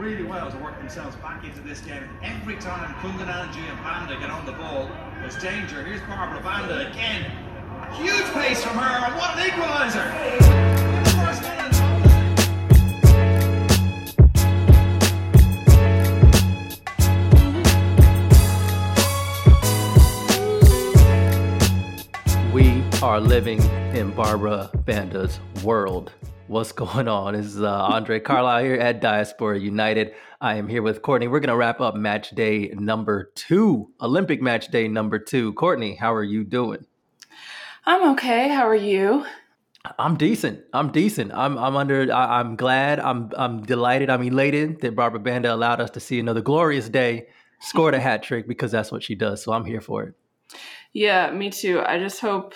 really well to work themselves back into this game. Every time Kundananji and Banda get on the ball, there's danger. Here's Barbara Banda again. Huge pace from her, and what an equaliser! We are living in Barbara Banda's world. What's going on? This is uh, Andre Carlisle here at Diaspora United. I am here with Courtney. We're going to wrap up match day number two, Olympic match day number two. Courtney, how are you doing? I'm okay. How are you? I'm decent. I'm decent. I'm I'm under. I, I'm glad. I'm I'm delighted. I'm elated that Barbara Banda allowed us to see another glorious day. Scored a hat trick because that's what she does. So I'm here for it. Yeah, me too. I just hope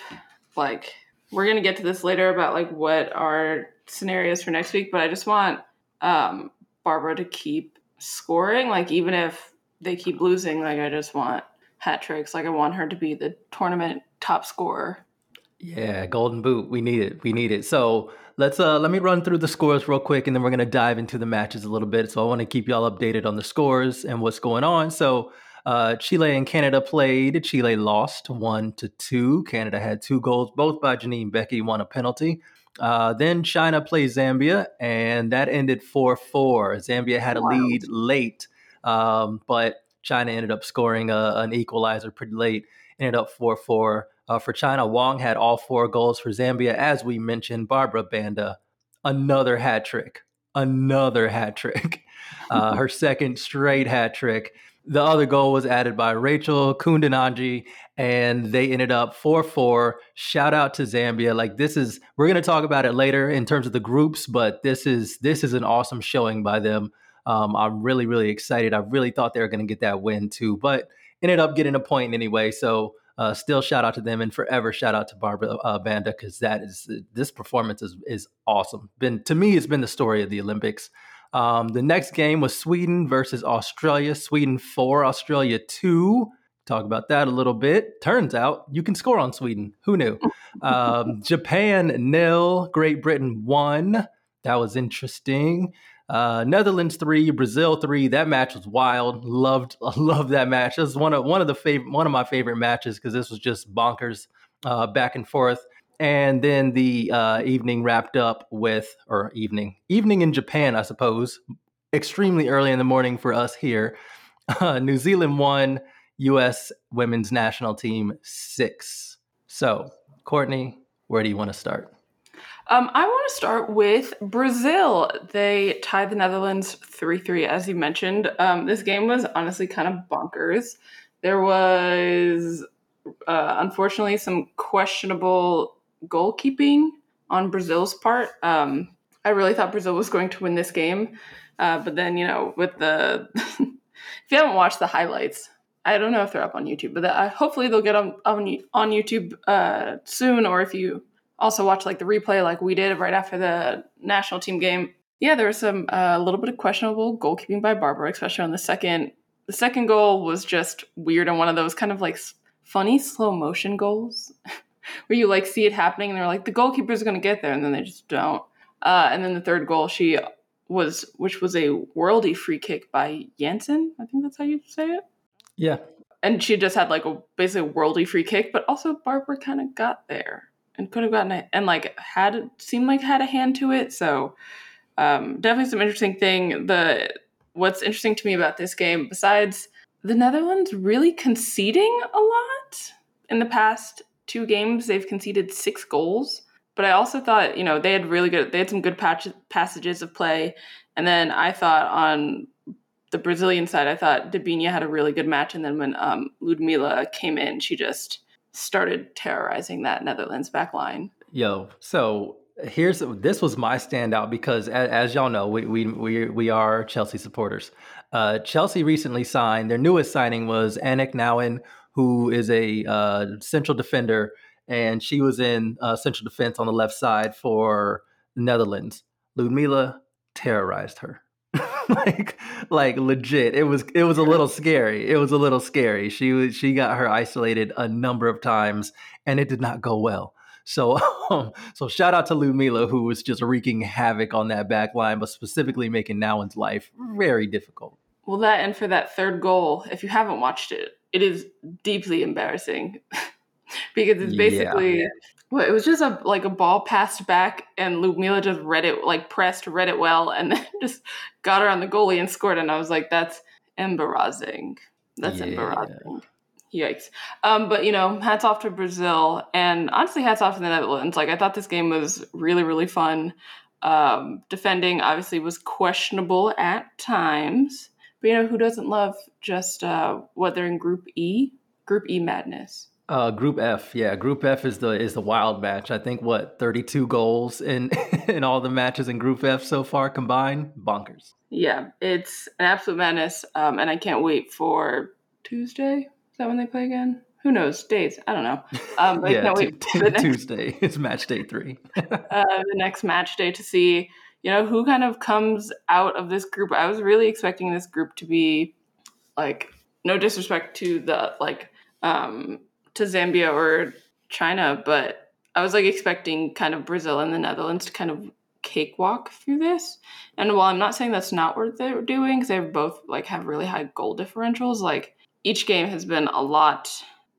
like we're gonna get to this later about like what our scenarios for next week, but I just want um Barbara to keep scoring. Like even if they keep losing, like I just want hat tricks. Like I want her to be the tournament top scorer. Yeah, golden boot. We need it. We need it. So let's uh let me run through the scores real quick and then we're gonna dive into the matches a little bit. So I want to keep y'all updated on the scores and what's going on. So uh, Chile and Canada played. Chile lost one to two. Canada had two goals, both by Janine Beckie, won a penalty. Uh, then China played Zambia, and that ended 4 4. Zambia had a Wild. lead late, um, but China ended up scoring a, an equalizer pretty late, ended up 4 4. Uh, for China, Wong had all four goals for Zambia. As we mentioned, Barbara Banda, another hat trick, another hat trick, uh, her second straight hat trick. The other goal was added by Rachael Kundananji, and they ended up 4 4. Shout out to Zambia. Like this is we're gonna talk about it later in terms of the groups, but this is this is an awesome showing by them. Um, I'm really, really excited. I really thought they were gonna get that win too, but ended up getting a point anyway. So uh, still shout out to them and forever shout out to Barbara uh, Banda because that is this performance is is awesome. Been to me, it's been the story of the Olympics. Um, the next game was Sweden versus Australia. Sweden four, Australia two. Talk about that a little bit. Turns out you can score on Sweden. Who knew? Um, Japan nil, Great Britain one. That was interesting. Uh, Netherlands three, Brazil three. That match was wild. Loved, loved that match. This was one of one of the favorite, one of my favorite matches because this was just bonkers, uh, back and forth. And then the uh, evening wrapped up with, or evening, evening in Japan, I suppose. Extremely early in the morning for us here. Uh, New Zealand won. U.S. women's national team six. So, Courtney, where do you want to start? Um, I want to start with Brazil. They tied the Netherlands 3 3, as you mentioned. Um, this game was honestly kind of bonkers. There was, uh, unfortunately, some questionable goalkeeping on Brazil's part. Um, I really thought Brazil was going to win this game. Uh, but then, you know, with the. if you haven't watched the highlights, I don't know if they're up on YouTube, but the, uh, hopefully they'll get on, on, on YouTube uh, soon, or if you also watch like the replay like we did right after the national team game yeah there was some a uh, little bit of questionable goalkeeping by barbara especially on the second the second goal was just weird and one of those kind of like funny slow motion goals where you like see it happening and they're like the goalkeeper's going to get there and then they just don't uh, and then the third goal she was which was a worldy free kick by Janssen I think that's how you say it yeah and she just had like a basically a worldy free kick but also Barbara kind of got there and could have gotten it and like had seemed like had a hand to it. So um, definitely some interesting thing. The what's interesting to me about this game, besides the Netherlands really conceding a lot in the past two games, they've conceded six goals. But I also thought, you know, they had really good, they had some good patch, passages of play. And then I thought on the Brazilian side, I thought Debinha had a really good match. And then when um, Ludmila came in, she just started terrorizing that Netherlands back line. Yo, so here's this was my standout because as, as y'all know, we, we we we are Chelsea supporters. Uh, Chelsea recently signed their newest signing was Aniek Nouwen, who is a uh, central defender, and she was in uh, central defense on the left side for the Netherlands. Ludmila terrorized her. like like legit it was it was a little scary it was a little scary she was she got her isolated a number of times and it did not go well So, um, so shout out to Ludmila, who was just wreaking havoc on that back line, but specifically making Nouwen's life very difficult. Well, that and for that third goal, if you haven't watched it, it is deeply embarrassing because it's basically yeah. well, it was just a like a ball passed back, and Ludmila just read it like pressed, read it well, and then just got her on the goalie and scored. And I was like, that's embarrassing. That's yeah. embarrassing. Yikes. Um, but you know, hats off to Brazil and honestly hats off to the Netherlands. Like I thought this game was really, really fun. Um, defending obviously was questionable at times. But you know, who doesn't love just uh, what they're in Group E? Group E madness. Uh, group F, yeah, Group F is the is the wild match. I think what thirty two goals in in all the matches in Group F so far combined, bonkers. Yeah, it's an absolute madness, um, and I can't wait for Tuesday. Is that when they play again? Who knows? Dates? I don't know. Um, yeah, I can't wait t- t- Tuesday. It's match day three. uh, the next match day to see you know, who kind of comes out of this group. I was really expecting this group to be like, no disrespect to the like um to Zambia or China, but I was like expecting kind of Brazil and the Netherlands to kind of cakewalk through this. And while I'm not saying that's not what they're doing, because they both like have really high goal differentials, like each game has been a lot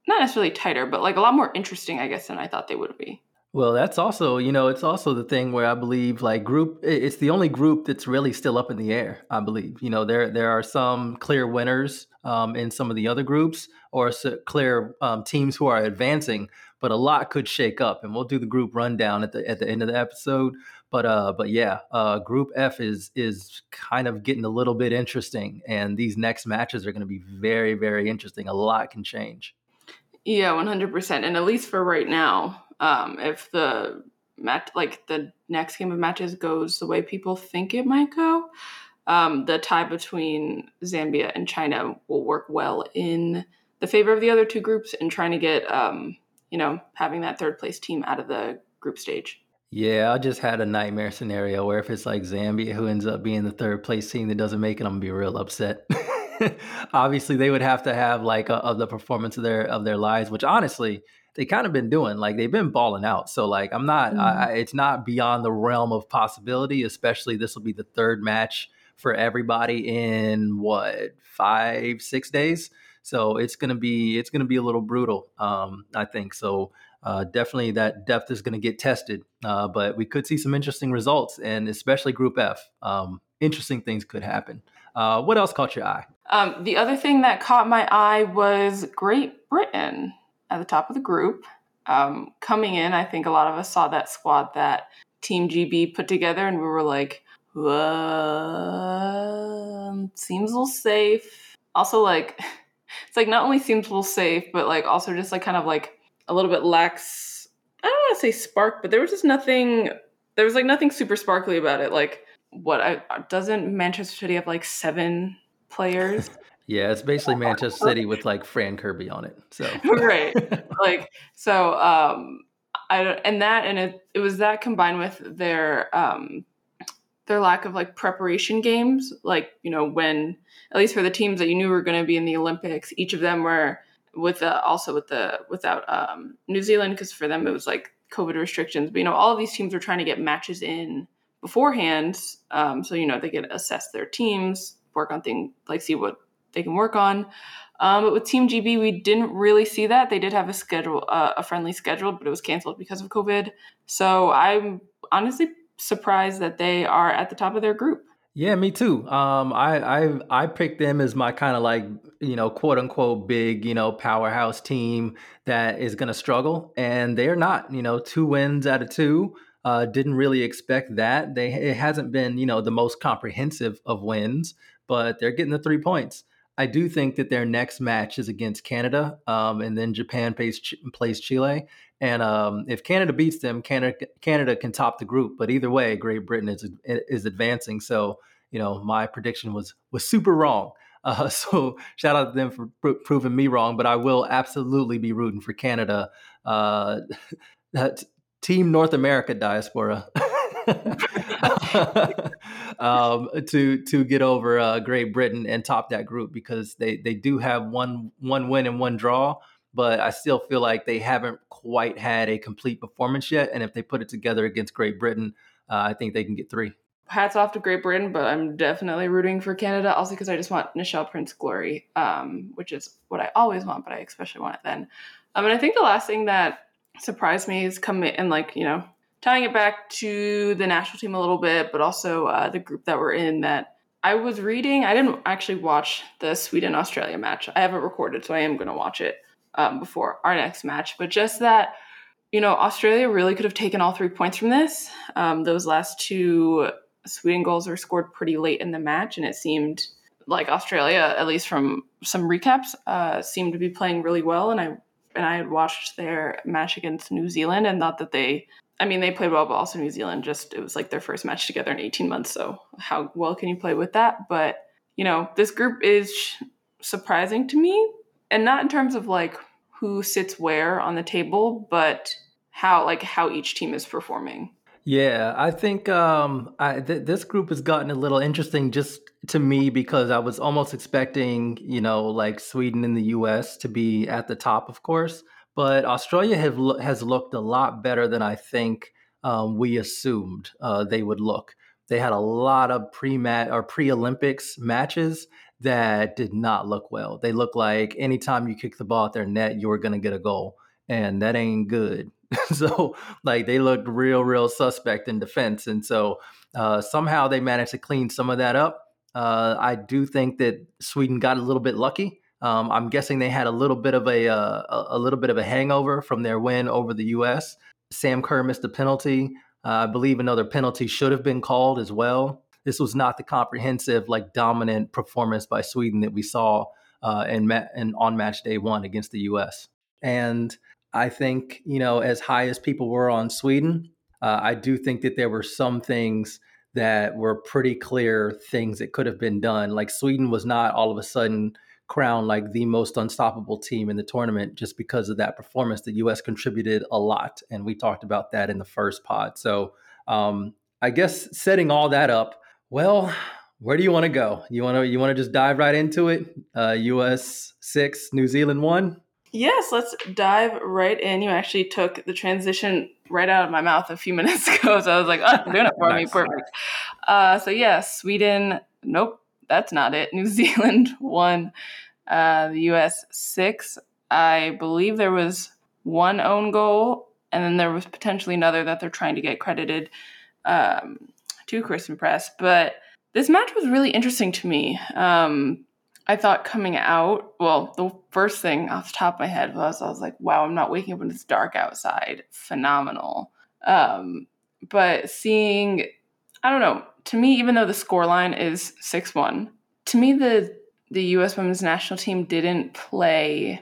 not necessarily tighter, but like a lot more interesting, I guess, than I thought they would be. Well, that's also, you know, it's also the thing where I believe like group it's the only group that's really still up in the air, I believe. You know, there there are some clear winners um, in some of the other groups or clear um, teams who are advancing, but a lot could shake up and we'll do the group rundown at the at the end of the episode. But uh but yeah, uh group F is is kind of getting a little bit interesting and these next matches are going to be very very interesting. A lot can change. Yeah, 100%. And at least for right now, um, if the match, like the next game of matches goes the way people think it might go, um, the tie between Zambia and China will work well in the favor of the other two groups and trying to get, um, you know, having that third place team out of the group stage. Yeah, I just had a nightmare scenario where if it's like Zambia who ends up being the third place team that doesn't make it, I'm gonna be real upset. Obviously, they would have to have like a, of the performance of their of their lives, which honestly, they kind of been doing. Like they've been balling out. So like I'm not. Mm-hmm. I, it's not beyond the realm of possibility. Especially this will be the third match for everybody in what five six days. So it's gonna be it's gonna be a little brutal. Um, I think so. Uh, definitely that depth is going to get tested, uh, but we could see some interesting results, and especially Group F. Um, interesting things could happen. Uh, what else caught your eye? Um, the other thing that caught my eye was Great Britain at the top of the group. Um, coming in, I think a lot of us saw that squad that Team GB put together, and we were like, "Whoa, seems a little safe. Also, like, it's like not only seems a little safe, but like also just like kind of like a little bit lacks. I don't want to say spark, but there was just nothing. There was like nothing super sparkly about it. Like, what I doesn't Manchester City have like seven players? Yeah, it's basically Manchester City with like Fran Kirby on it. So right, like so. Um, I and that and it it was that combined with their um their lack of like preparation games. Like you know when at least for the teams that you knew were going to be in the Olympics, each of them were with the also with the without um, New Zealand because for them it was like COVID restrictions. But you know all of these teams were trying to get matches in beforehand, um, so you know they could assess their teams, work on things like see what they can work on. Um, but with Team GB, we didn't really see that. They did have a schedule, uh, a friendly schedule, but it was canceled because of COVID. So I'm honestly surprised that they are at the top of their group. Yeah, me too. Um, I I I picked them as my kind of like you know quote unquote big you know powerhouse team that is going to struggle, and they're not. You know, two wins out of two. Uh, didn't really expect that. They it hasn't been you know the most comprehensive of wins, but they're getting the three points. I do think that their next match is against Canada, um, and then Japan plays plays Chile. And um, if Canada beats them, Canada Canada can top the group. But either way, Great Britain is is advancing. So you know, my prediction was was super wrong. Uh, so shout out to them for pr- proving me wrong. But I will absolutely be rooting for Canada. Uh, that Team North America diaspora. um, to to get over uh, Great Britain and top that group because they they do have one one win and one draw, but I still feel like they haven't quite had a complete performance yet. And if they put it together against Great Britain, uh, I think they can get three. Hats off to Great Britain, but I'm definitely rooting for Canada also because I just want Nichelle Prince glory, um, which is what I always want, but I especially want it then. Um, and I think the last thing that surprised me is coming and like, you know, tying it back to the national team a little bit, but also uh, the group that we're in that I was reading, I didn't actually watch the Sweden Australia match. I haven't recorded, so I am going to watch it um, before our next match. But just that, you know, Australia really could have taken all three points from this. Um, those last two Sweden goals were scored pretty late in the match, and it seemed like Australia, at least from some recaps, uh, seemed to be playing really well. And I and I had watched their match against New Zealand and thought that they I mean, they played well, but also New Zealand just it was like their first match together in 18 months. So how well can you play with that? But you know, this group is surprising to me, and not in terms of like who sits where on the table, but how like how each team is performing. Yeah, I think um, I, th- this group has gotten a little interesting just to me because I was almost expecting, you know, like Sweden and the U.S. to be at the top, of course but Australia have has looked a lot better than I think um, we assumed uh, they would look. They had a lot of pre or pre Olympics matches that did not look well. They look like anytime you kick the ball at their net, you were going to get a goal, and that ain't good. so, like, they looked real, real suspect in defense, and so uh, somehow they managed to clean some of that up. Uh, I do think that Sweden got a little bit lucky um, I'm guessing they had a little bit of a, uh, a little bit of a hangover from their win over the U.S. Sam Kerr missed a penalty. Uh, I believe another penalty should have been called as well. This was not the comprehensive, like dominant performance by Sweden that we saw uh, in, ma- in on match day one against the U.S. And I think you know, as high as people were on Sweden, uh, I do think that there were some things that were pretty clear things that could have been done. Like Sweden was not all of a sudden crowned like the most unstoppable team in the tournament just because of that performance. The U.S. contributed a lot, and we talked about that in the first pod. So um, I guess setting all that up, well, where do you want to go? You want to you want to just dive right into it? Uh, U.S. six, New Zealand one. Yes, let's dive right in. You actually took the transition right out of my mouth a few minutes ago, so I was like, "Oh, doing it for nice. me, perfect." Uh, so yeah, Sweden. Nope, that's not it. New Zealand won. Uh, the U.S. six. I believe there was one own goal, and then there was potentially another that they're trying to get credited um, to Christen Press. But this match was really interesting to me. Um, I thought coming out, well, the first thing off the top of my head was I was like, wow, I'm not waking up when it's dark outside. Phenomenal. Um, but seeing, I don't know, to me, even though the score line is 6 1, to me, the, the US women's national team didn't play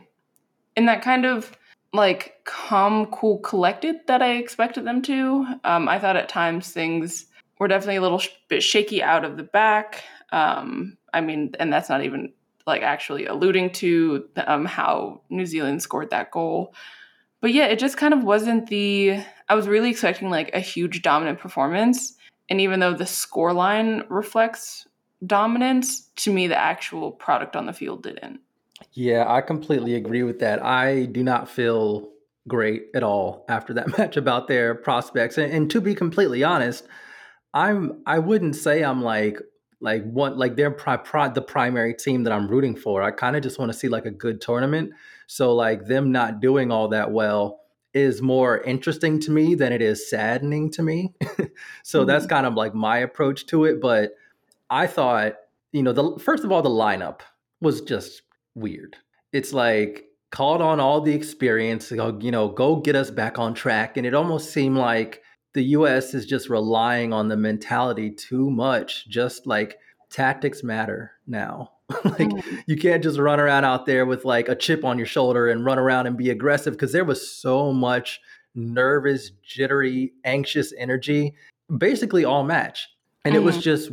in that kind of like calm, cool, collected that I expected them to. Um, I thought at times things were definitely a little sh- bit shaky out of the back. Um, I mean, and that's not even like actually alluding to um, how New Zealand scored that goal. But yeah, it just kind of wasn't the. I was really expecting like a huge dominant performance, and even though the score line reflects dominance, to me, the actual product on the field didn't. Yeah, I completely agree with that. I do not feel great at all after that match about their prospects. And, and to be completely honest, I'm I wouldn't say I'm like like one like they're pri- pri- the primary team that I'm rooting for. I kind of just want to see like a good tournament. So like them not doing all that well is more interesting to me than it is saddening to me. so mm-hmm. that's kind of like my approach to it. But I thought, you know, the first of all, the lineup was just weird. It's like called on all the experience, you know, go get us back on track. And it almost seemed like the US is just relying on the mentality too much, just like tactics matter now. like mm. you can't just run around out there with like a chip on your shoulder and run around and be aggressive because there was so much nervous, jittery, anxious energy basically all match. And mm. it was mm-hmm. just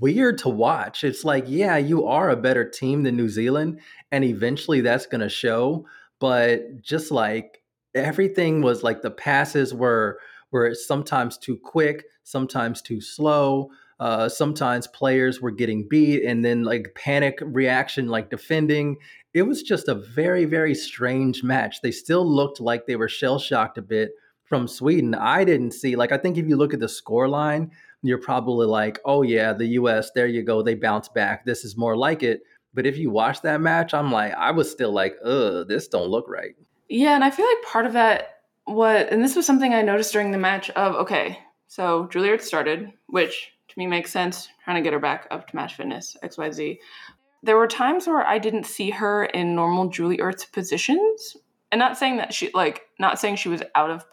weird to watch. It's like, yeah, you are a better team than New Zealand, and eventually that's going to show. But just like everything was like the passes were were sometimes too quick, sometimes too slow. Uh, sometimes players were getting beat and then like panic reaction, like defending. it was just a very, very strange match. They still looked like they were shell shocked a bit from Sweden. I didn't see, like, I think if you look at the score line, you're probably like, oh, yeah, the US, there you go. They bounce back. This is more like it. But if you watch that match, I'm like, I was still like, ugh, this don't look right. Yeah, and I feel like part of that what and this was something I noticed during the match of okay, so Ertz started, which me makes sense, trying to get her back up to match fitness, XYZ. There were times where I didn't see her in normal Julie Ertz positions. And not saying that she like not saying she was out of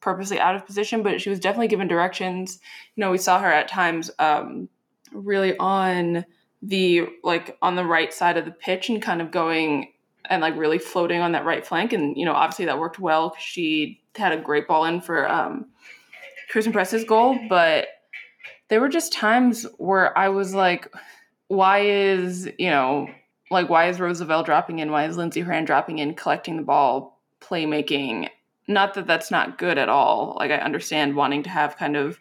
purposely out of position, but she was definitely given directions. You know, we saw her at times um really on the like on the right side of the pitch and kind of going and like really floating on that right flank. And, you know, obviously that worked well because she had a great ball in for um, Christen Press's goal. But there were just times where I was like, why is, you know, like, why is Rose Lavelle dropping in? Why is Lindsey Horan dropping in, collecting the ball, playmaking? Not that that's not good at all. Like, I understand wanting to have kind of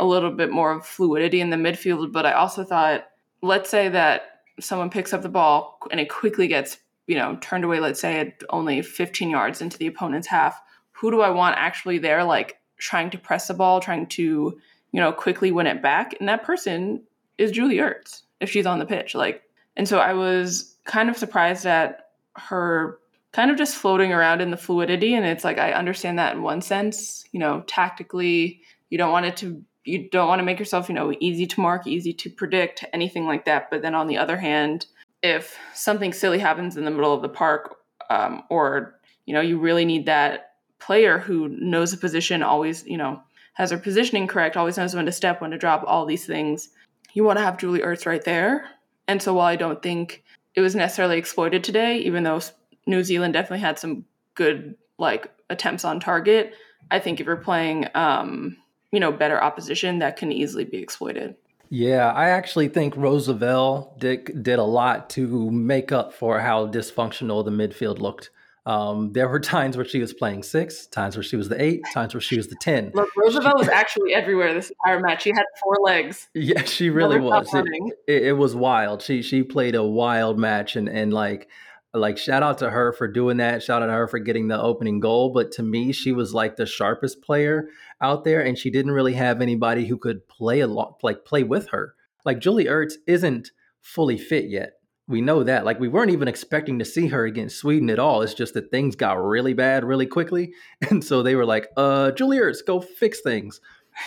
a little bit more of fluidity in the midfield, but I also thought, let's say that someone picks up the ball and it quickly gets you know, turned away, let's say at only 15 yards into the opponent's half, who do I want actually there, like trying to press the ball, trying to, you know, quickly win it back? And that person is Julie Ertz if she's on the pitch. Like, and so I was kind of surprised at her kind of just floating around in the fluidity. And it's like, I understand that in one sense, you know, tactically, you don't want it to, you don't want to make yourself, you know, easy to mark, easy to predict, anything like that. But then on the other hand, if something silly happens in the middle of the park um, or you know you really need that player who knows the position always you know has her positioning correct always knows when to step when to drop all these things. You want to have julie ertz right there. And so while i don't think it was necessarily exploited today even though new zealand definitely had some good like attempts on target i think if you're playing um, you know better opposition that can easily be exploited. Yeah, I actually think Rose Lavelle did, did a lot to make up for how dysfunctional the midfield looked. Um, there were times where she was playing six, times where she was the eight, times where she was the ten. Look, Rose Lavelle was actually everywhere this entire match. She had four legs. Yeah, she really was. It, it, it, was wild. She she played a wild match, and and like like shout out to her for doing that. Shout out to her for getting the opening goal. But to me, she was like the sharpest player out there, and she didn't really have anybody who could play a lot, like play with her. Like Julie Ertz isn't fully fit yet. We know that. Like we weren't even expecting to see her against Sweden at all. It's just that things got really bad really quickly, and so they were like, "Uh, Julie Ertz, go fix things."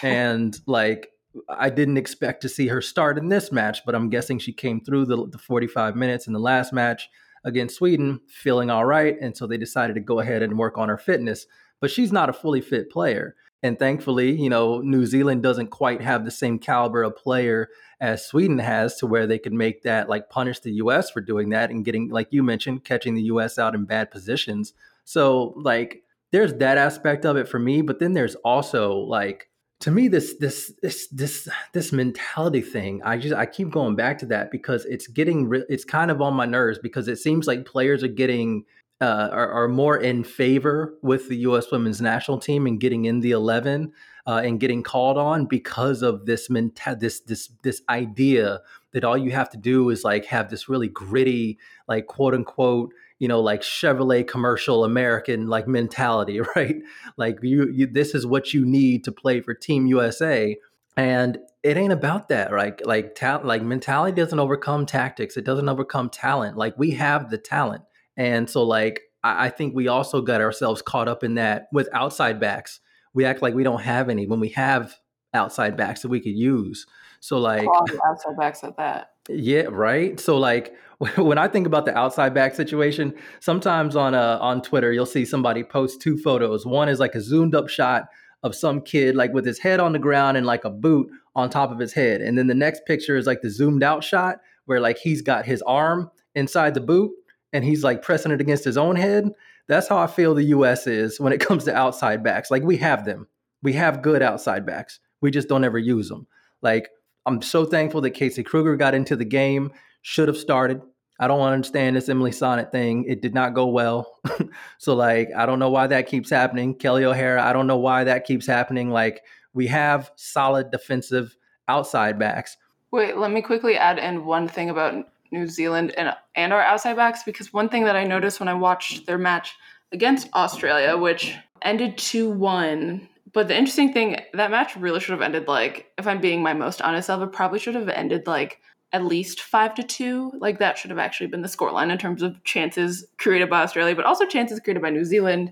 and like I didn't expect to see her start in this match, but I'm guessing she came through the, the 45 minutes in the last match against Sweden, feeling all right. And so they decided to go ahead and work on her fitness. But she's not a fully fit player. And thankfully, you know, New Zealand doesn't quite have the same caliber of player as Sweden has to where they could make that like punish the US for doing that and getting, like you mentioned, catching the US out in bad positions. So, like, there's that aspect of it for me. But then there's also like, to me this this this this this mentality thing i just i keep going back to that because it's getting re- it's kind of on my nerves because it seems like players are getting uh, are, are, more in favor with the U.S. Women's National Team and getting in the eleven uh, and getting called on because of this menta- this this this idea that all you have to do is like have this really gritty, like quote unquote, you know like chevrolet commercial american like mentality right? Like you, you this is what you need to play for team usa and it ain't about that right? Like ta- like mentality doesn't overcome tactics. It doesn't overcome talent. Like we have the talent and so like I, I think we also got ourselves caught up in that with outside backs we act like we don't have any when we have outside backs that we could use so like outside backs at that yeah, right. So like when I think about the outside back situation, sometimes on uh on Twitter you'll see somebody post two photos. One is like a zoomed up shot of some kid like with his head on the ground and like a boot on top of his head. And then the next picture is like the zoomed out shot where like he's got his arm inside the boot and he's like pressing it against his own head. That's how I feel the US is when it comes to outside backs. Like we have them. We have good outside backs. We just don't ever use them. Like I'm so thankful that Casey Krueger got into the game. Should have started. I don't understand this Emily Sonnett thing. It did not go well. so like I don't know why that keeps happening. Kelly O'Hara, I don't know why that keeps happening. Like we have solid defensive outside backs. Wait, let me quickly add in one thing about New Zealand and and our outside backs because one thing that I noticed when I watched their match against Australia, which ended 2 1. But the interesting thing, that match really should have ended like, if I'm being my most honest self, it probably should have ended like at least five to two. Like that should have actually been the scoreline in terms of chances created by Australia, but also chances created by New Zealand.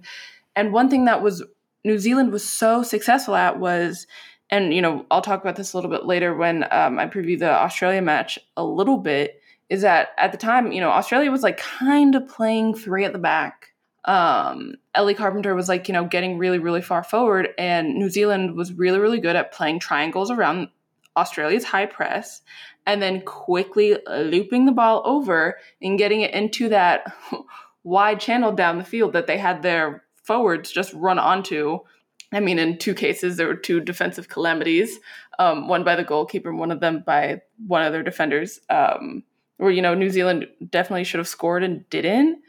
And one thing that was New Zealand was so successful at was, and you know, I'll talk about this a little bit later when um, I preview the Australia match a little bit. Is that at the time, you know, Australia was like kind of playing three at the back um, Ellie Carpenter was like, you know, getting really, really far forward, and New Zealand was really, really good at playing triangles around Australia's high press and then quickly looping the ball over and getting it into that wide channel down the field that they had their forwards just run onto. I mean, in two cases, there were two defensive calamities um, one by the goalkeeper, one of them by one of their defenders, um, where, you know, New Zealand definitely should have scored and didn't.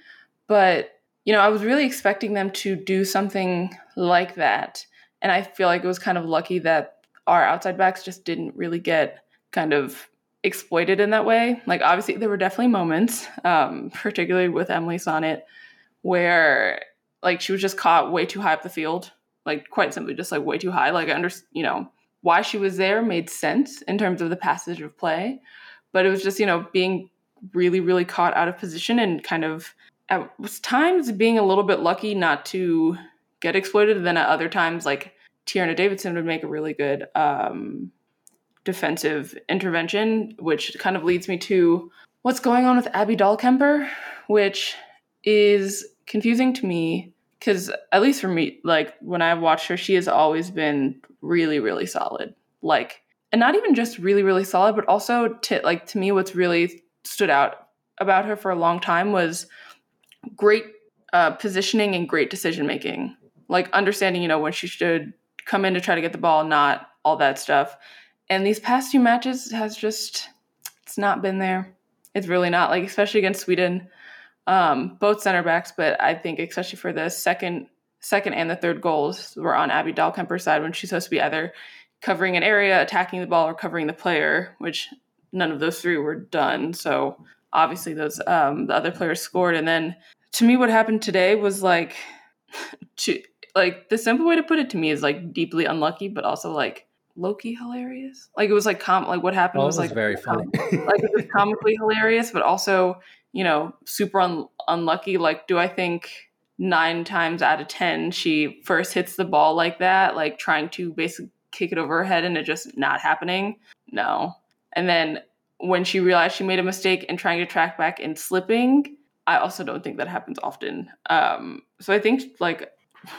But you know, I was really expecting them to do something like that. And I feel like it was kind of lucky that our outside backs just didn't really get kind of exploited in that way. Like, obviously, there were definitely moments, um, particularly with Emily Sonnett, where like she was just caught way too high up the field. Like, quite simply, just like way too high. Like, I understand, you know, why she was there made sense in terms of the passage of play. But it was just, you know, being really, really caught out of position and kind of at times being a little bit lucky not to get exploited, and then at other times, like Tierna Davidson would make a really good um, defensive intervention, which kind of leads me to what's going on with Abby Dahlkemper, which is confusing to me because at least for me, like when I've watched her, she has always been really, really solid. Like, and not even just really, really solid, but also to like to me, what's really stood out about her for a long time was great uh, positioning and great decision making. Like understanding, you know, when she should come in to try to get the ball, not all that stuff. And these past two matches has just it's not been there. It's really not like especially against Sweden, um, both center backs. But I think especially for the second, second and the third goals were on Abby Dahlkemper's side when she's supposed to be either covering an area, attacking the ball, or covering the player. Which none of those three were done. So obviously those um, the other players scored, and then to me, what happened today was like, to like the simple way to put it to me is like deeply unlucky, but also like Loki hilarious. Like it was like com like what happened well, was, was like very funny, like it was comically hilarious, but also you know super un- unlucky. Like, do I think nine times out of ten she first hits the ball like that, like trying to basically kick it over her head and it just not happening? No. And then when she realized she made a mistake and trying to track back and slipping, I also don't think that happens often. Um, so I think like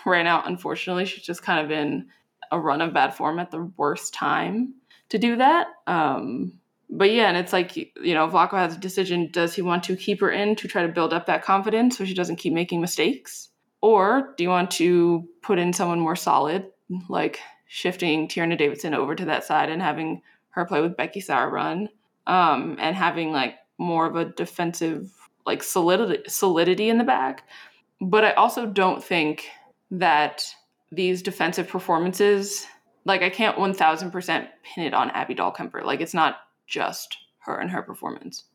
right now, unfortunately, she's just kind of in a run of bad form at the worst time to do that. Um, but yeah, and it's like you know, Vlatko has a decision: does he want to keep her in to try to build up that confidence so she doesn't keep making mistakes, or do you want to put in someone more solid, like shifting Tierna Davidson over to that side and having her play with Becky Sauerbrunn, um, and having like more of a defensive like solidity solidity in the back. But I also don't think that these defensive performances, like I can't one thousand percent pin it on Abby Dahlkemper. Like it's not just her and her performance.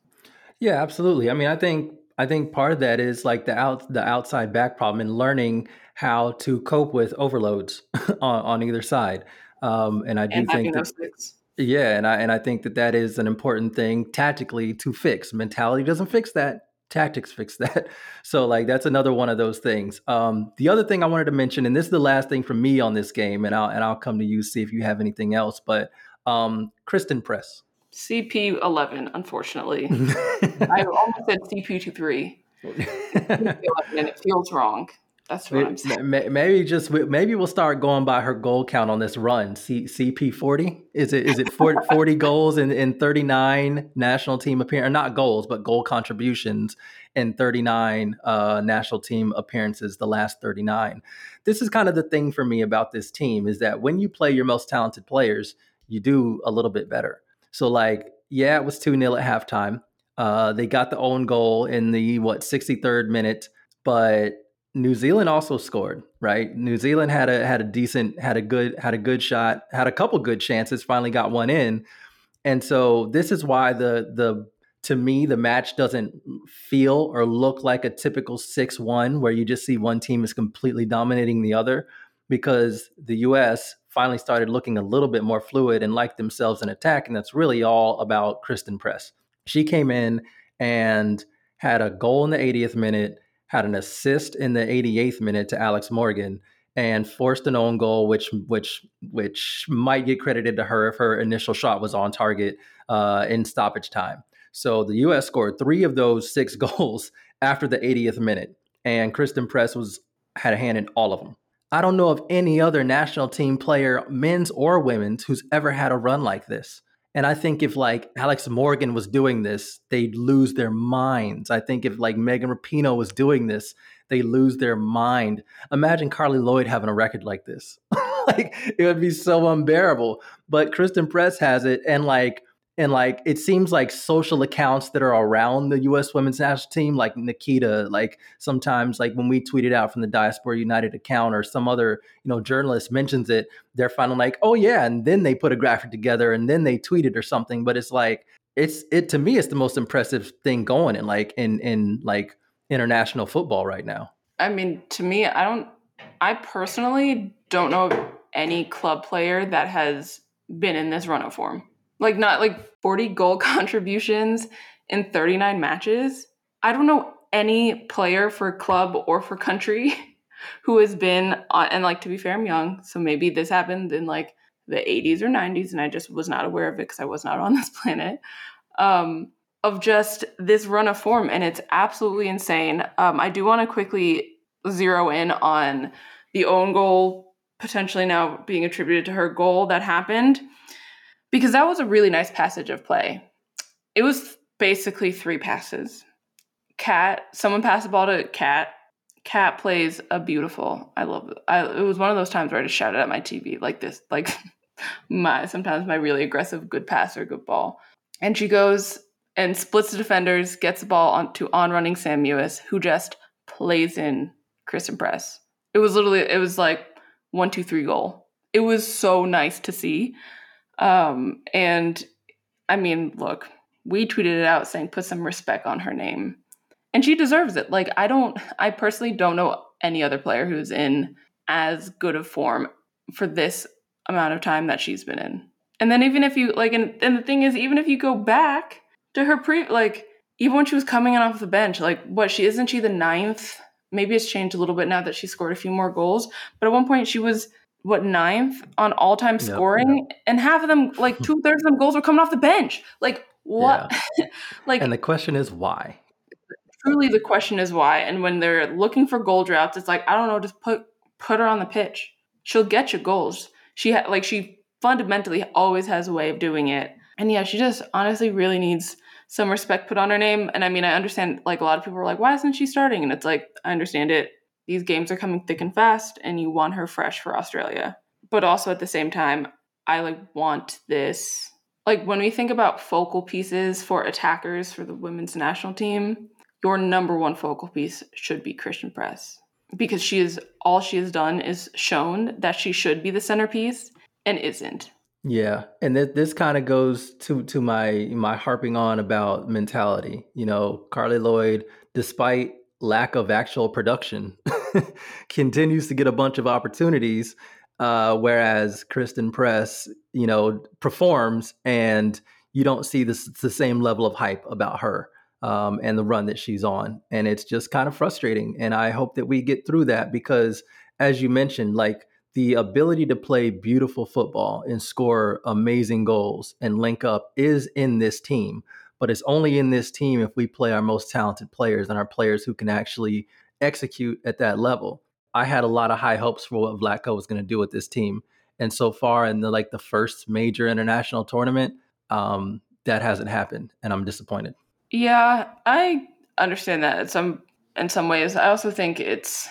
Yeah, absolutely. I mean, I think I think part of that is like the out the outside back problem and learning how to cope with overloads on, on either side. Um, and I do and think that, yeah, and I and I think that that is an important thing tactically to fix. Mentality doesn't fix that tactics fix that. So like that's another one of those things. Um, the other thing I wanted to mention, and this is the last thing from me on this game, and I'll and I'll come to you see if you have anything else. But um, Christen Press, CP eleven, unfortunately, I almost said CP three, and it feels wrong. That's what I'm saying. Maybe just maybe we'll start going by her goal count on this run. C, CP forty is it is it 40, 40 goals in, in thirty nine national team appearances? Not goals, but goal contributions in thirty nine uh, national team appearances. The last thirty nine. This is kind of the thing for me about this team is that when you play your most talented players, you do a little bit better. So like, yeah, it was two 0 at halftime. Uh, they got the own goal in the what sixty third minute, but New Zealand also scored, right? New Zealand had a had a decent, had a good, had a good shot, had a couple good chances, finally got one in. And so this is why the the to me, the match doesn't feel or look like a typical 6 1 where you just see one team is completely dominating the other because the US finally started looking a little bit more fluid and like themselves in attack. And that's really all about Christen Press. She came in and had a goal in the 80th minute, had an assist in the 88th minute to Alex Morgan, and forced an own goal, which which which might get credited to her if her initial shot was on target uh, in stoppage time. So the U.S. scored three of those six goals after the 80th minute, and Christen Press was had a hand in all of them. I don't know of any other national team player, men's or women's, who's ever had a run like this. And I think if like Alex Morgan was doing this, they'd lose their minds. I think if like Megan Rapinoe was doing this, they lose their mind. Imagine Carli Lloyd having a record like this. like it would be so unbearable. But Christen Press has it, and like and like it seems like social accounts that are around the U.S. Women's National Team, like Nikita, like sometimes like when we tweet it out from the Diaspora United account or some other you know journalist mentions it, they're finally like, oh yeah, and then they put a graphic together and then they tweet it or something. But it's like it's it to me, it's the most impressive thing going in like in in like international football right now. I mean, to me, I don't. I personally don't know of any club player that has been in this run of form like not like 40 goal contributions in 39 matches. I don't know any player for club or for country who has been on, and like to be fair, I'm young, so maybe this happened in like the 80s or 90s, and I just was not aware of it because I was not on this planet. Um, of just this run of form, and it's absolutely insane. Um, I do want to quickly zero in on the own goal potentially now being attributed to her goal that happened because that was a really nice passage of play. It was basically three passes. Cat, someone passed the ball to Cat. Cat plays a beautiful. I love it. I, it was one of those times where I just shouted at my TV like this, like my sometimes my really aggressive good pass or good ball. And she goes and splits the defenders, gets the ball on to on running Sam Mewis, who just plays in Christen Press. It was literally it was like one, two, three goal. It was so nice to see. Um, and I mean, look, we tweeted it out saying put some respect on her name. And she deserves it. Like I don't I personally don't know any other player who's in as good of form for this amount of time that she's been in. And then even if you like and, and the thing is even if you go back to her pre like even when she was coming in off the bench, like what she isn't she the ninth? Maybe it's changed a little bit now that she scored a few more goals. But at one point she was what ninth on all time scoring, yep. and half of them, like two thirds of them goals, were coming off the bench. Like what? Yeah. like, and the question is why. Truly, the question is why. And when they're looking for goal droughts, it's like I don't know, just put put her on the pitch. She'll get you goals. She ha- like she fundamentally always has a way of doing it. And yeah, she just honestly really needs some respect put on her name. And I mean, I understand like a lot of people are like, why isn't she starting? And it's like I understand it these games are coming thick and fast and you want her fresh for Australia. But also at the same time, I like want this like when we think about focal pieces for attackers for the women's national team, your number one focal piece should be Christen Press because she is all she has done is shown that she should be the centerpiece and isn't. Yeah, and th- this kind of goes to to my my harping on about mentality. You know, Carli Lloyd, despite lack of actual production continues to get a bunch of opportunities uh, whereas christen press you know performs and you don't see this the same level of hype about her um, and the run that she's on. And it's just kind of frustrating and i hope that we get through that because as you mentioned like the ability to play beautiful football and score amazing goals and link up is in this team but it's only in this team if we play our most talented players and our players who can actually execute at that level. I had a lot of high hopes for what Vlatko was going to do with this team, and so far in the like the first major international tournament, um, that hasn't happened, and I'm disappointed. Yeah, I understand that in some in some ways. I also think it's,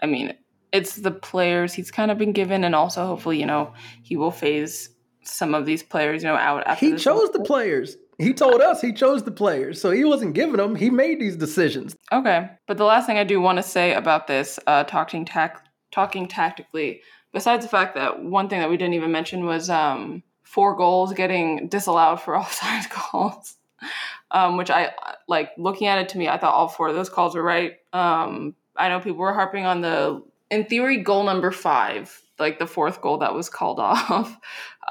I mean, it's the players he's kind of been given, and also hopefully, you know, he will phase some of these players, you know, out. After he chose the players. He told us he chose the players, so he wasn't giving them. He made these decisions. Okay, but the last thing I do want to say about this, uh, talking tac- talking tactically, besides the fact that one thing that we didn't even mention was um, four goals getting disallowed for offside goals. um, which I like looking at it to me, I thought all four of those calls were right. Um, I know people were harping on the, in theory, goal number five, like the fourth goal that was called off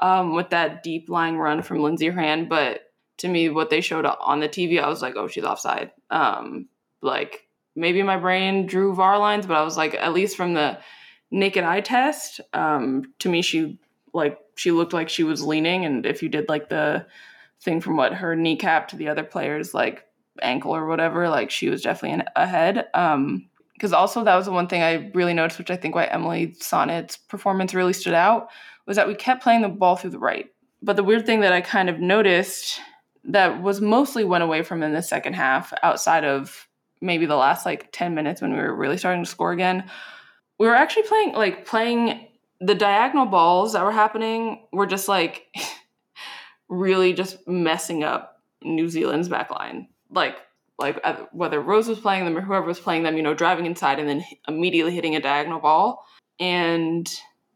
um, with that deep lying run from Lindsey Horan. But to me, what they showed on the TV, I was like, oh, she's offside. Um, like maybe my brain drew VAR lines, but I was like, at least from the naked eye test, um, to me, she like she looked like she was leaning, and if you did like the thing from what her kneecap to the other player's like ankle or whatever, like she was definitely an, ahead. Um, because also that was the one thing I really noticed, which I think why Emily Sonnett's performance really stood out, was that we kept playing the ball through the right. But the weird thing that I kind of noticed that was mostly went away from in the second half, outside of maybe the last like 10 minutes when we were really starting to score again, we were actually playing like playing the diagonal balls that were happening were just like really just messing up New Zealand's back line. Like like uh, whether Rose was playing them or whoever was playing them, you know, driving inside and then immediately hitting a diagonal ball. And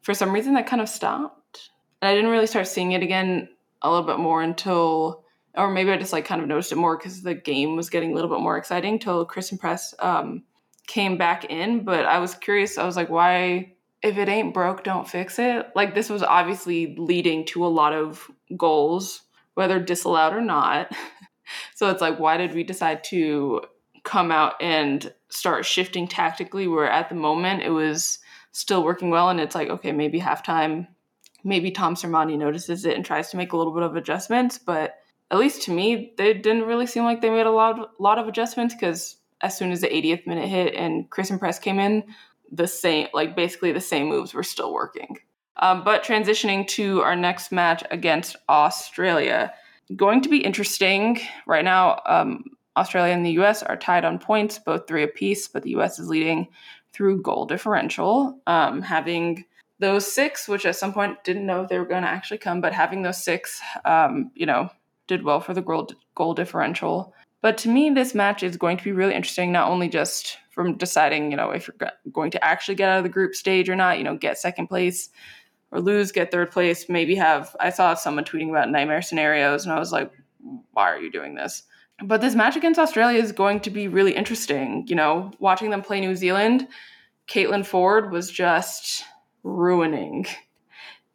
for some reason that kind of stopped. And I didn't really start seeing it again a little bit more until or maybe I just like kind of noticed it more because the game was getting a little bit more exciting till Christen Press um, came back in. But I was curious. I was like, why? If it ain't broke, don't fix it. Like this was obviously leading to a lot of goals, whether disallowed or not. so it's like, why did we decide to come out and start shifting tactically? Where at the moment it was still working well, and it's like, okay, maybe halftime, maybe Tom Sermanni notices it and tries to make a little bit of adjustments, but at least to me, they didn't really seem like they made a lot of, lot of adjustments because as soon as the 80th minute hit and Christen Press came in, the same, like basically the same moves were still working. Um, but transitioning to our next match against Australia, going to be interesting. Right now, um, Australia and the US are tied on points, both three apiece, but the US is leading through goal differential, um, having those six, which at some point didn't know if they were going to actually come, but having those six, um, you know, did well for the goal, goal differential. But to me, this match is going to be really interesting, not only just from deciding, you know, if you're going to actually get out of the group stage or not, you know, get second place or lose, get third place, maybe have. I saw someone tweeting about nightmare scenarios, and I was like, why are you doing this? But this match against Australia is going to be really interesting. You know, watching them play New Zealand, Caitlin Foord was just ruining.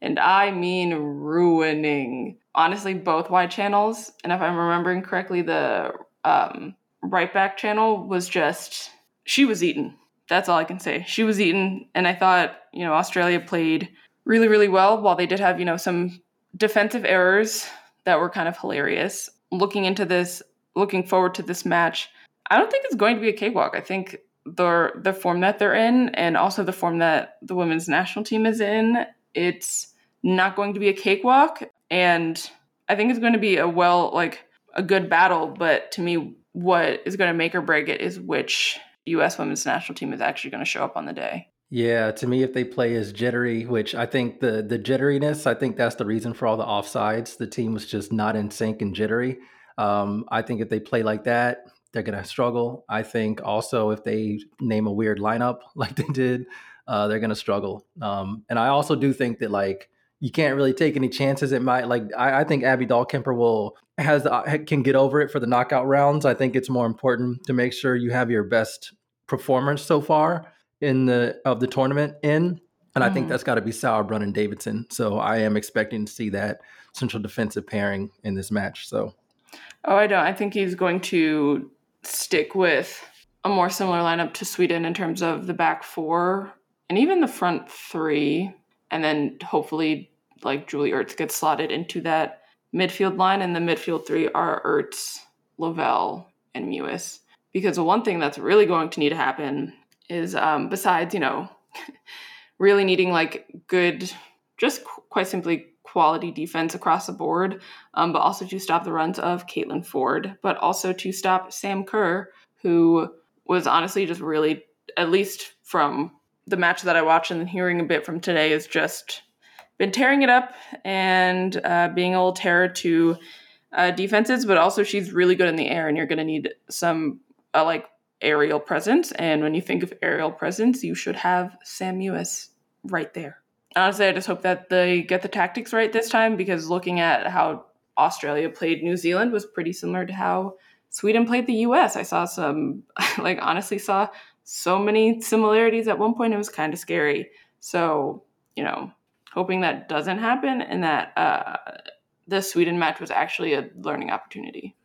And I mean ruining honestly both wide channels. And if I'm remembering correctly, the um, right back channel was just she was eaten. That's all I can say. She was eaten, and I thought you know Australia played really really well. While they did have you know some defensive errors that were kind of hilarious. Looking into this, looking forward to this match, I don't think it's going to be a cakewalk. I think the the form that they're in, and also the form that the women's national team is in, it's not going to be a cakewalk and I think it's going to be a well like a good battle. But to me, what is going to make or break it is which U.S. women's national team is actually going to show up on the day. Yeah, to me, if they play as jittery, which I think the the jitteriness, I think that's the reason for all the offsides. The team was just not in sync and jittery. Um, I think if they play like that, they're going to struggle. I think also if they name a weird lineup like they did, uh, they're going to struggle. Um, and I also do think that like you can't really take any chances. It might like I, I think Abby Dahlkemper will has the, can get over it for the knockout rounds. I think it's more important to make sure you have your best performance so far in the of the tournament in, and mm. I think mm-hmm. that's got to be Sauerbrunn and Davidson. So I am expecting to see that central defensive pairing in this match. So, oh, I don't. I think he's going to stick with a more similar lineup to Sweden in terms of the back four and even the front three, and then hopefully like Julie Ertz gets slotted into that midfield line, and the midfield three are Ertz, Lavelle, and Mewis. Because the one thing that's really going to need to happen is, um, besides you know, really needing like good, just qu- quite simply quality defense across the board, um, but also to stop the runs of Caitlin Foord, but also to stop Sam Kerr, who was honestly just really, at least from the match that I watched and hearing a bit from today, is just been tearing it up and uh, being a little terror to uh, defenses, but also she's really good in the air, and you're going to need some uh, like aerial presence. And when you think of aerial presence, you should have Sam Mewis right there. Honestly, I just hope that they get the tactics right this time because looking at how Australia played New Zealand was pretty similar to how Sweden played the US. I saw some, like, honestly, saw so many similarities at one point. It was kind of scary. So, you know, hoping that doesn't happen and that uh, the Sweden match was actually a learning opportunity.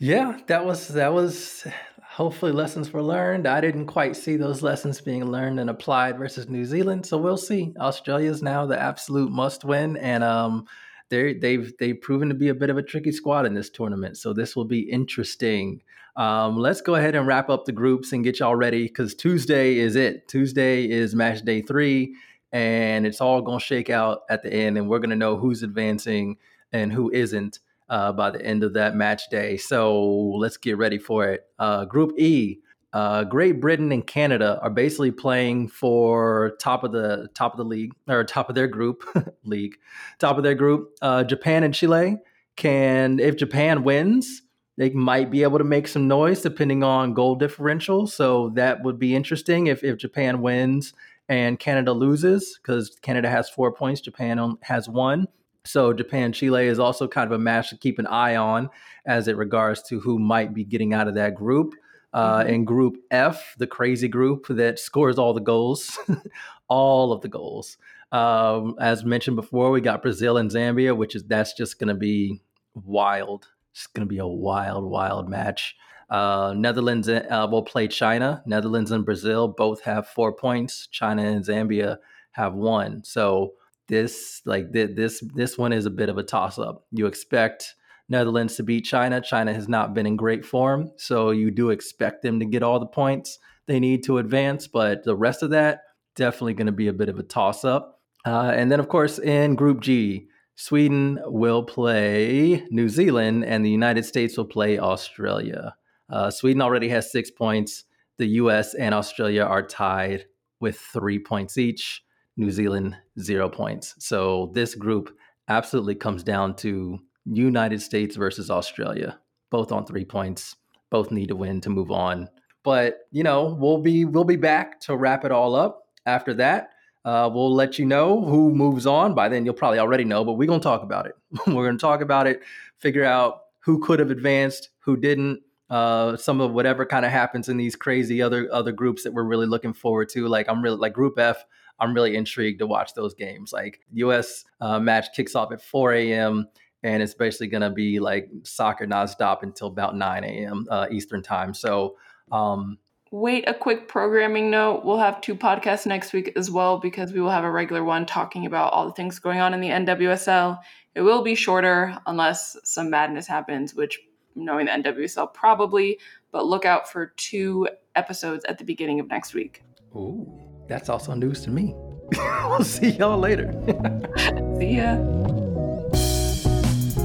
Yeah, that was that was hopefully lessons were learned. I didn't quite see those lessons being learned and applied versus New Zealand, so we'll see. Australia is now the absolute must win, and um, they they've they've proven to be a bit of a tricky squad in this tournament. So this will be interesting. Um, let's go ahead and wrap up the groups and get y'all ready because Tuesday is it. Tuesday is match day three, and it's all gonna shake out at the end, and we're gonna know who's advancing and who isn't uh, by the end of that match day. So let's get ready for it. Uh, group E, uh, Great Britain and Canada are basically playing for top of the top of the league or top of their group league, top of their group. Uh, Japan and Chile can, if Japan wins, they might be able to make some noise depending on goal differential. So that would be interesting if if Japan wins and Canada loses because Canada has four points, Japan has one. So Japan Chile is also kind of a match to keep an eye on as it regards to who might be getting out of that group. Uh, mm-hmm. In Group F, the crazy group that scores all the goals, all of the goals. Um, as mentioned before, we got Brazil and Zambia, which is that's just going to be wild. It's going to be a wild, wild match. Uh, Netherlands uh, will play China. Netherlands and Brazil both have four points. China and Zambia have one. So this, like this, this one is a bit of a toss up. You expect Netherlands to beat China. China has not been in great form, so you do expect them to get all the points they need to advance. But the rest of that definitely going to be a bit of a toss up. Uh, and then, of course, in Group G, Sweden will play New Zealand, and the United States will play Australia. Uh, Sweden already has six points. The U.S. and Australia are tied with three points each. New Zealand zero points. So this group absolutely comes down to United States versus Australia, both on three points. Both need to win to move on. But you know, we'll be we'll be back to wrap it all up after that. Uh, we'll let you know who moves on. By then, you'll probably already know, but we're gonna talk about it. we're gonna talk about it, figure out who could have advanced, who didn't. Uh, some of whatever kind of happens in these crazy other other groups that we're really looking forward to. Like I'm really like Group F. I'm really intrigued to watch those games. Like U.S. Uh, match kicks off at 4 a.m and it's basically going to be like soccer nonstop until about 9 a.m. Uh, Eastern time. So, um, wait a quick programming note. We'll have two podcasts next week as well because we will have a regular one talking about all the things going on in the NWSL. It will be shorter unless some madness happens, which knowing the NWSL probably, but look out for two episodes at the beginning of next week. Ooh, that's also news to me. we'll see y'all later. see ya.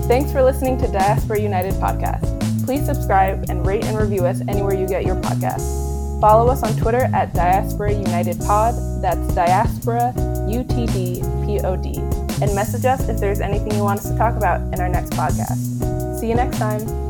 Thanks for listening to Diaspora United podcast. Please subscribe and rate and review us anywhere you get your podcasts. Follow us on Twitter at Diaspora United Pod. That's Diaspora U T D P O D. And message us if there's anything you want us to talk about in our next podcast. See you next time.